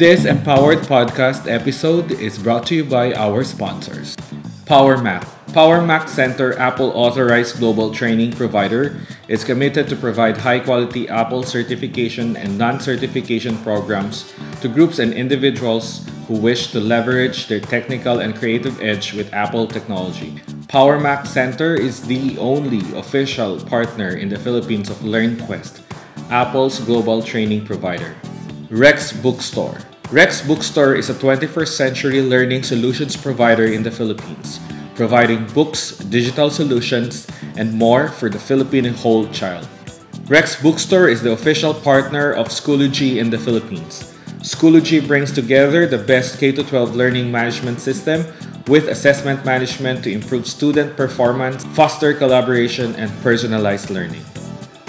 This Empowered Podcast episode is brought to you by our sponsors. PowerMac. PowerMac Center, Apple authorized global training provider, is committed to provide high quality Apple certification and non certification programs to groups and individuals who wish to leverage their technical and creative edge with Apple technology. PowerMac Center is the only official partner in the Philippines of LearnQuest, Apple's global training provider. Rex Bookstore. Rex Bookstore is a 21st century learning solutions provider in the Philippines, providing books, digital solutions, and more for the Filipino whole child. Rex Bookstore is the official partner of Schoology in the Philippines. Schoology brings together the best K 12 learning management system with assessment management to improve student performance, foster collaboration, and personalized learning.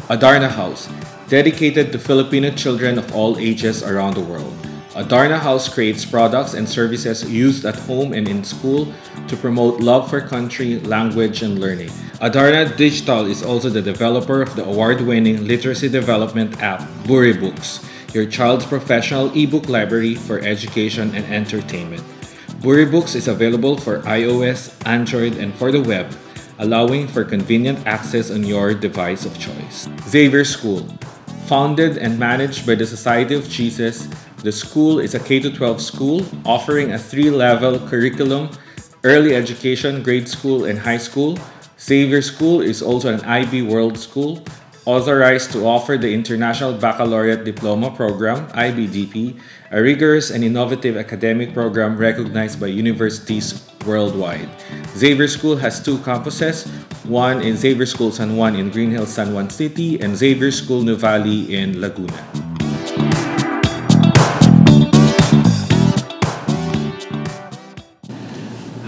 Adarna House dedicated to Filipino children of all ages around the world. Uh, Adarna House creates products and services used at home and in school to promote love for country, language, and learning. Adarna Digital is also the developer of the award-winning literacy development app Buri Books, your child's professional ebook library for education and entertainment. Buri Books is available for iOS, Android, and for the web, allowing for convenient access on your device of choice. Xavier School Founded and managed by the Society of Jesus, the school is a K 12 school offering a three level curriculum early education, grade school, and high school. Xavier School is also an IB World School, authorized to offer the International Baccalaureate Diploma Program, IBDP, a rigorous and innovative academic program recognized by universities worldwide. Xavier School has two campuses, one in Xavier School San Juan in Green Hills, San Juan City, and Xavier School Nuvali in Laguna.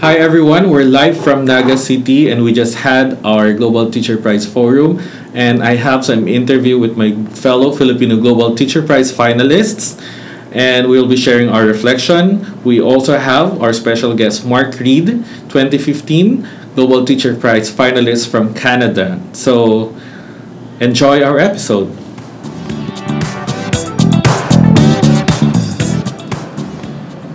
Hi everyone, we're live from Naga City and we just had our Global Teacher Prize Forum and I have some interview with my fellow Filipino Global Teacher Prize finalists and we'll be sharing our reflection. We also have our special guest Mark Reid, 2015 Global Teacher Prize finalist from Canada. So enjoy our episode.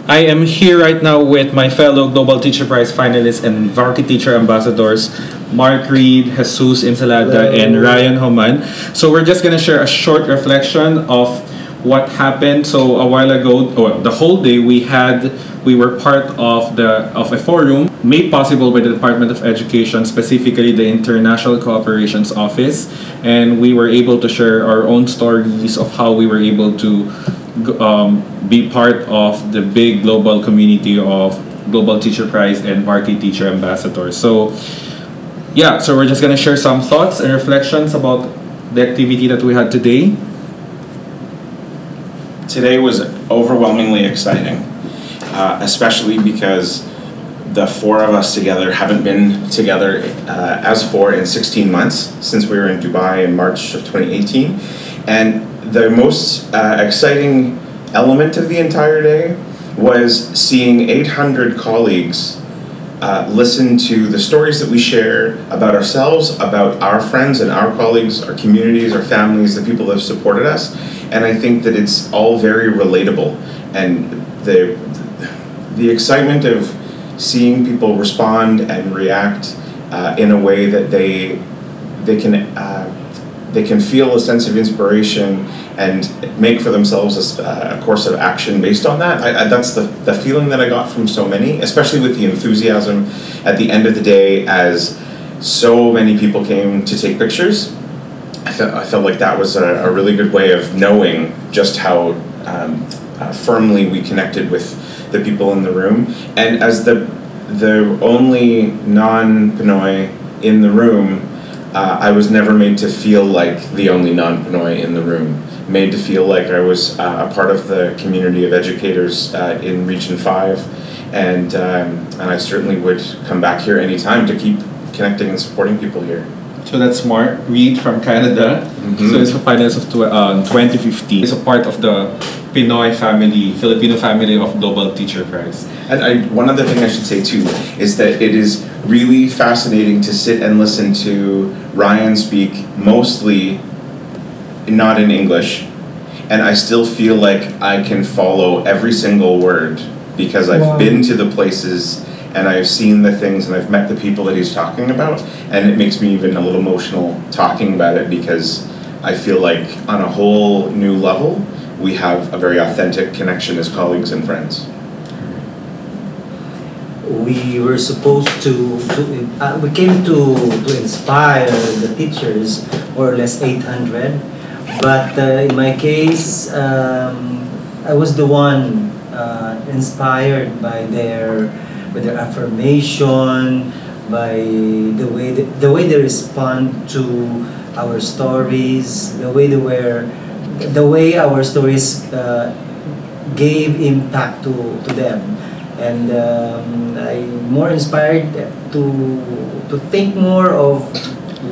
I am here right now with my fellow Global Teacher Prize finalists and Varkey Teacher Ambassadors, Mark Reid, Jesus Insilada, and Ryan Homan. So we're just gonna share a short reflection of what happened. So a while ago, or the whole day, we had we were part of the of a forum made possible by the Department of Education, specifically the International Cooperations Office, and we were able to share our own stories of how we were able to um, be part of the big global community of Global Teacher Prize and Varkey Teacher Ambassadors. So, yeah, so we're just gonna share some thoughts and reflections about the activity that we had today. Today was overwhelmingly exciting, uh, especially because the four of us together haven't been together uh, as four in 16 months since we were in Dubai in March of 2018. And the most uh, exciting element of the entire day was seeing 800 colleagues uh, listen to the stories that we share about ourselves, about our friends and our colleagues, our communities, our families, the people that have supported us. And I think that it's all very relatable. And the, the excitement of seeing people respond and react uh, in a way that they, they can uh, they can feel a sense of inspiration and make for themselves a, a course of action based on that. I, I, that's the, the feeling that I got from so many, especially with the enthusiasm at the end of the day as so many people came to take pictures. I, felt, I felt like that was a, a really good way of knowing just how um, uh, firmly we connected with the people in the room. And as the, the only non Pinoy in the room, uh, I was never made to feel like the only non Pinoy in the room. Made to feel like I was uh, a part of the community of educators uh, in Region 5, and, um, and I certainly would come back here anytime to keep connecting and supporting people here. So that's Mark Reid from Canada. Mm-hmm. So it's a finance of tw- uh, 2015. It's a part of the Pinoy family, Filipino family of Global Teacher Prize. And I, one other thing I should say too is that it is really fascinating to sit and listen to Ryan speak mostly not in English and I still feel like I can follow every single word because I've Wow. been to the places and I've seen the things and I've met the people that he's talking about, and it makes me even a little emotional talking about it because I feel like on a whole new level we have a very authentic connection as colleagues and friends. we were supposed to, to uh, we came to to inspire the teachers more or less 800 but uh, in my case um, i was the one uh, inspired by their by their affirmation by the way they, the way they respond to our stories the way they were the way our stories uh, gave impact to, to them and um, I'm more inspired to to think more of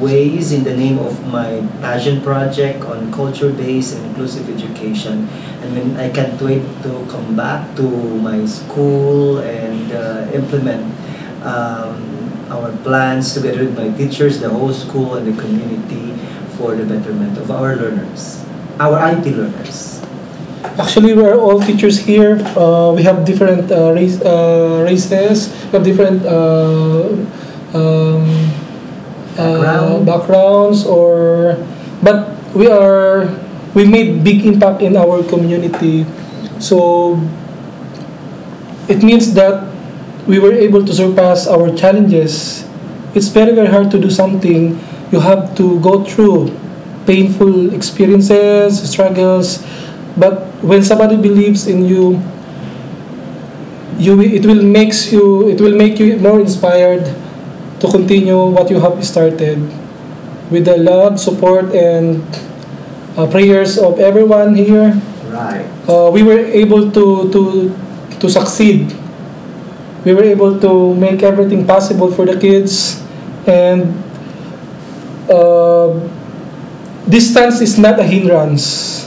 ways in the name of my passion project on culture-based and inclusive education. And then I can't wait to come back to my school and uh, implement um, our plans together with my teachers, the whole school, and the community for the betterment of our learners, our IT learners. Actually, we're all teachers here. Uh, we have different uh, race, uh, races, we have different uh, um, uh, Background. backgrounds, or but we are we made big impact in our community. So it means that we were able to surpass our challenges. It's very very hard to do something. You have to go through painful experiences, struggles, but when somebody believes in you you it will makes you it will make you more inspired to continue what you have started. With the love support and uh, prayers of everyone here Right. uh, we were able to to to succeed. We were able to make everything possible for the kids and uh, distance is not a hindrance.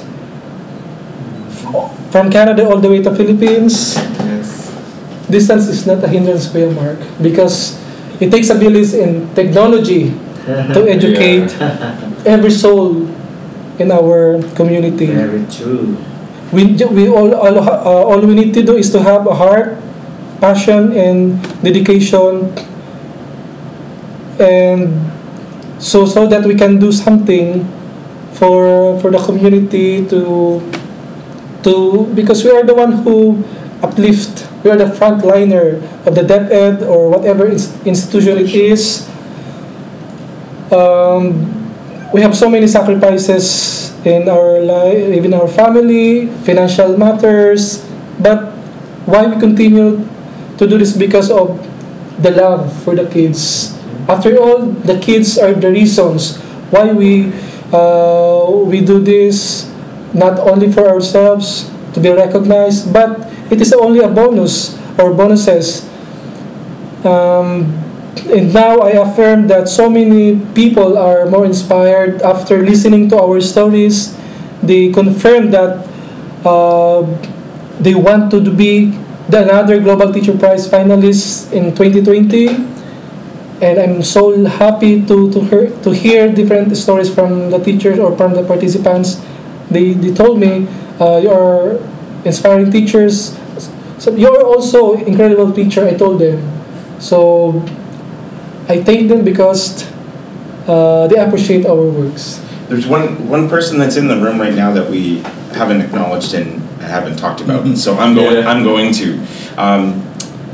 From Canada all the way to Philippines? Yes. distance is not a hindrance Kuya Mark because it takes a village in technology to educate every soul in our community. Very true. we, we all, all, uh, all we need to do is to have a heart passion and dedication. And so so that we can do something for for the community to to because we are the one who uplift we are the frontliner of the DepEd or whatever ins- institution it is um, we have so many sacrifices in our life, even our family, financial matters. But why we continue to do this because of the love for the kids. After all, the kids are the reasons why we uh, we do this, not only for ourselves to be recognized, but it is only a bonus or bonuses. Um, and now I affirm that so many people are more inspired after listening to our stories. They confirm that uh, they want to be the another Global Teacher Prize finalist in 2020. And I'm so happy to, to, hear, to hear different stories from the teachers or from the participants. They, they told me, uh, you're inspiring teachers. So you're also incredible teacher, I told them. So I thank them because uh, they appreciate our works. There's one one person that's in the room right now that we haven't acknowledged and haven't talked about. So I'm going. Yeah. I'm going to. Um,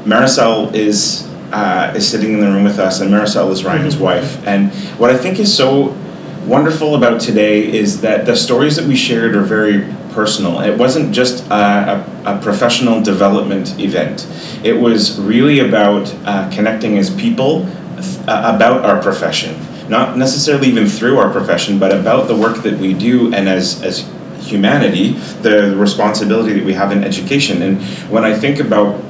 Maricel is uh, is sitting in the room with us, and Maricel is Ryan's wife. And what I think is so wonderful about today is that the stories that we shared are very personal. It wasn't just a, a, a professional development event. It was really about uh, connecting as people uh, about our profession, not necessarily even through our profession, but about the work that we do and as as humanity, the responsibility that we have in education. And when I think about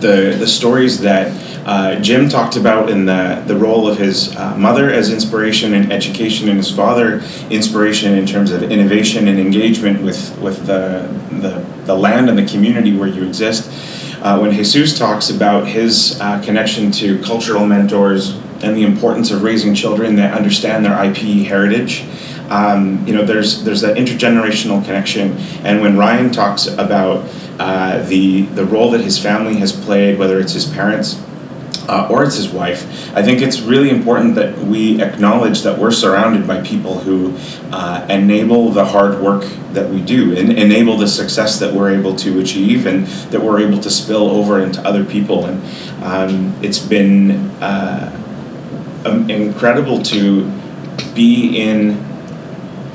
the the stories that uh, Jim talked about in the the role of his uh, mother as inspiration and education and his father inspiration in terms of innovation and engagement with with the the, the land and the community where you exist. Uh, when Jesus talks about his uh, connection to cultural mentors and the importance of raising children that understand their IP heritage. Um, you know, there's there's that intergenerational connection, and when Ryan talks about uh, the the role that his family has played, whether it's his parents uh, or it's his wife, I think it's really important that we acknowledge that we're surrounded by people who uh, enable the hard work that we do and enable the success that we're able to achieve and that we're able to spill over into other people. And um, it's been uh, um, incredible to be in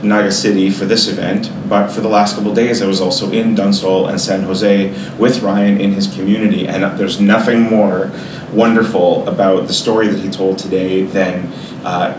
Naga City for this event, but for the last couple days, I was also in Dunsole and San Jose with Ryan in his community, and there's nothing more wonderful about the story that he told today than uh,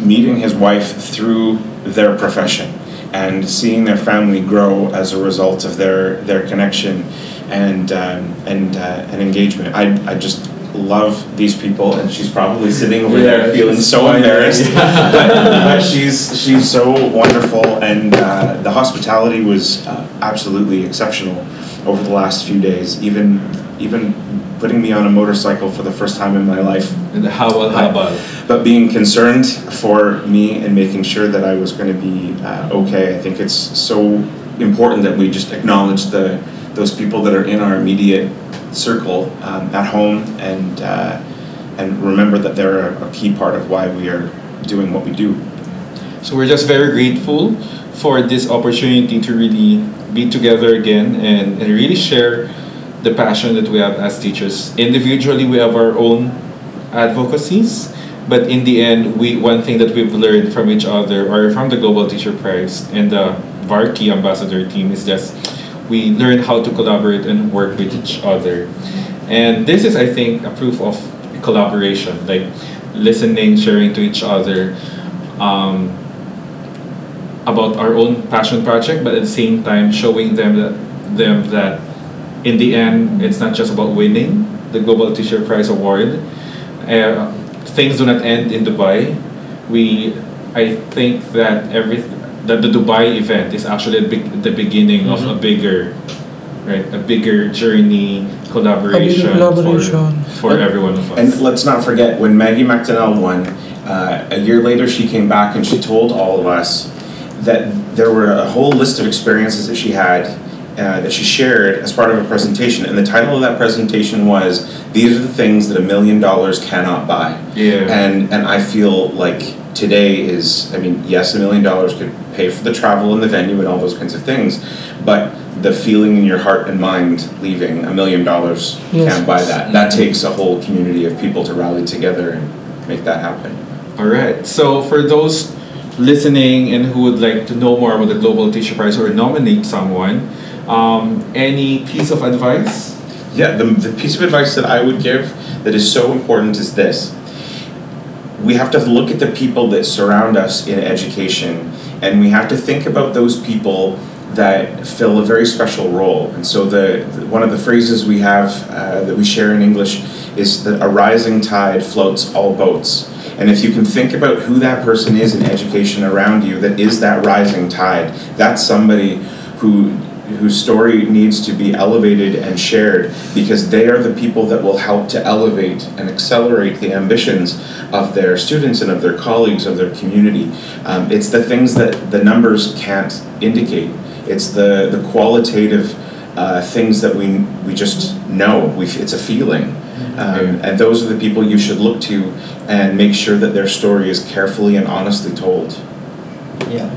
meeting his wife through their profession and seeing their family grow as a result of their their connection and um, and uh, engagement. I I just love these people, and she's probably sitting over Yeah, there feeling so embarrassed. but, but she's she's so wonderful, and uh, the hospitality was uh, absolutely exceptional over the last few days. Even even putting me on a motorcycle for the first time in my life, And habal habal. but being concerned for me and making sure that I was going to be uh, okay. I think it's so important that we just acknowledge the those people that are in our immediate circle um, at home and uh, and remember that they're a, key part of why we are doing what we do. So we're just very grateful for this opportunity to really be together again and, and really share the passion that we have as teachers. Individually, we have our own advocacies, but in the end, we one thing that we've learned from each other or from the Global Teacher Prize and the Varkey Ambassador team is just we learn how to collaborate and work with each other. And this is, I think, a proof of collaboration, like listening, sharing to each other. Um, about our own passion project, but at the same time showing them that them that in the end it's not just about winning the Global Teacher Prize Award. Uh, things do not end in Dubai. We, I think that every that the Dubai event is actually a big, the beginning of a bigger, right, a bigger journey collaboration, collaboration. for, for every one of us. And let's not forget when Maggie MacDonnell won, uh, a year later she came back and she told all of us that there were a whole list of experiences that she had uh, that she shared as part of a presentation. And the title of that presentation was These Are the Things That a Million Dollars Cannot Buy. yeah. And and I feel like today is I mean, yes, a million dollars could pay for the travel and the venue and all those kinds of things, but the feeling in your heart and mind leaving a million dollars Yes. can't buy that. That takes a whole community of people to rally together and make that happen. All right. So for those listening and who would like to know more about the Global Teacher Prize or nominate someone, um, any piece of advice? Yeah, the, the piece of advice that I would give that is so important is this. We have to look at the people that surround us in education, and we have to think about those people that fill a very special role. And so, the, the- one of the phrases we have uh, that we share in English is that a rising tide floats all boats. And if you can think about who that person is in education around you, that is that rising tide, that's somebody who whose story needs to be elevated and shared because they are the people that will help to elevate and accelerate the ambitions of their students and of their colleagues of their community. Um, it's the things that the numbers can't indicate. It's the the qualitative uh, things that we we just know. We it's a feeling. Um, and those are the people you should look to and make sure that their story is carefully and honestly told. Yeah.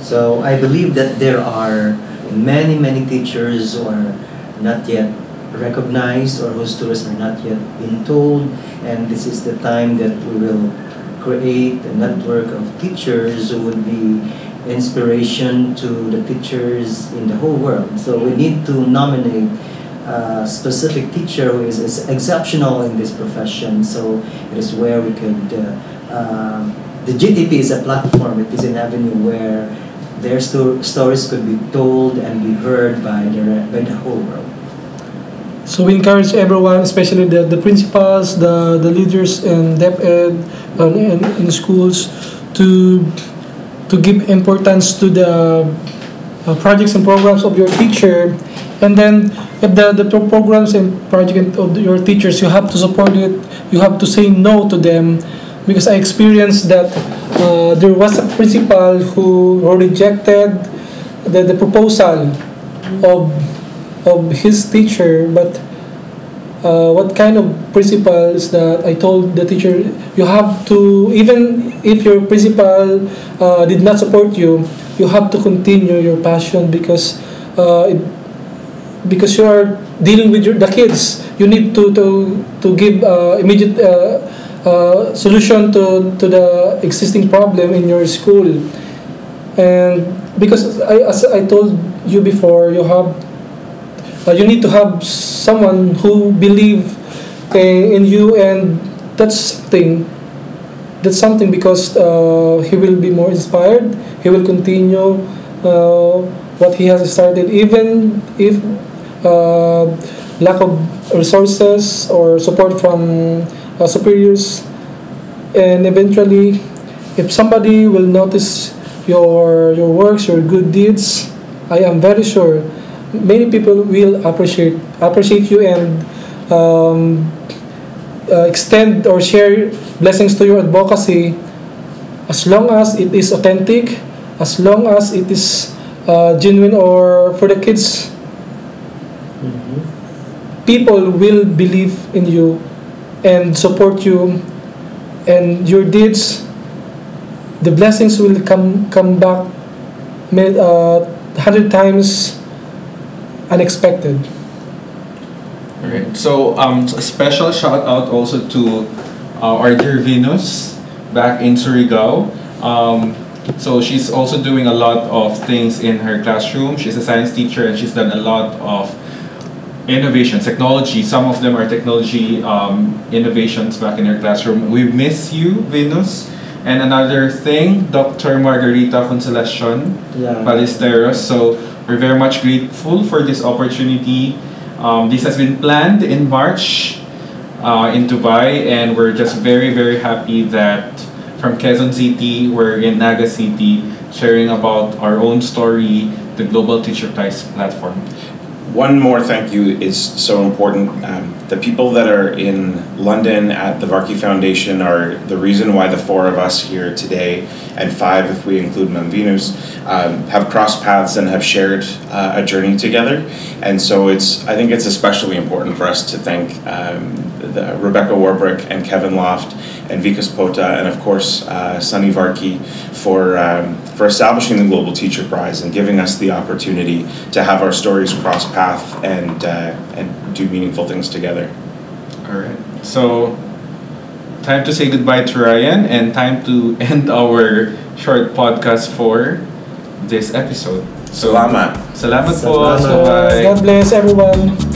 So I believe that there are many, many teachers are not yet recognized or whose stories are not yet being told, and this is the time that we will create a network of teachers who would be inspiration to the teachers in the whole world. So we need to nominate a specific teacher who is, is exceptional in this profession. So it is where we could. Uh, um, the GTP is a platform. It is an avenue where their sto- stories could be told and be heard by the by the whole world. So we encourage everyone, especially the, the principals, the, the leaders in DepEd and in, in schools, to to give importance to the uh, projects and programs of your teacher And then if the, the programs and project of your teachers, you have to support it. You have to say no to them because I experienced that uh, there was a principal who, rejected the, the proposal of of his teacher, but uh, what kind of principal is that? I told the teacher you have to even if your principal uh, did not support you you have to continue your passion because uh, it, because you are dealing with your, the kids. You need to to to give uh, immediate solution to to the existing problem in your school. And because I, as I told you before you have uh, you need to have someone who believe in, in you and that's something that's something because uh, he will be more inspired. He will continue uh, what he has started even if uh, lack of resources or support from uh, superiors and eventually if somebody will notice your your works your good deeds i am very sure many people will appreciate appreciate you and um, uh, extend or share blessings to your advocacy. As long as it is authentic as long as it is uh, genuine or for the kids people will believe in you and support you and your deeds the blessings will come come back made uh, hundred times unexpected Alright, so um, a special shout out also to uh, our dear Venus back in Surigao. Um, so she's also doing a lot of things in her classroom. She's a science teacher and she's done a lot of innovations, technology. Some of them are technology um, innovations back in her classroom. We miss you, Venus. And another thing, Dr. Margarita Consolacion Yeah. Ballesteros. So we're very much grateful for this opportunity. Um, this has been planned in March uh, in Dubai, and we're just very, very happy that from Quezon City, we're in Naga City, sharing about our own story, the Global Teacher Prize platform. One more thank you is so important. Um, the people that are in London at the Varkey Foundation are the reason why the four of us here today, and five if we include Ma'am Venus, um, have crossed paths and have shared uh, a journey together. And so it's, I think it's especially important for us to thank um, the Rebecca Warbrick and Kevin Loft and Vikas Pota and of course uh, Sunny Varkey for um, for establishing the Global Teacher Prize and giving us the opportunity to have our stories cross path and uh, and do meaningful things together. All right. So, time to say goodbye to Ryan and time to end our short podcast for this episode. So, Salamat. Salamat po. Salamat. god bless everyone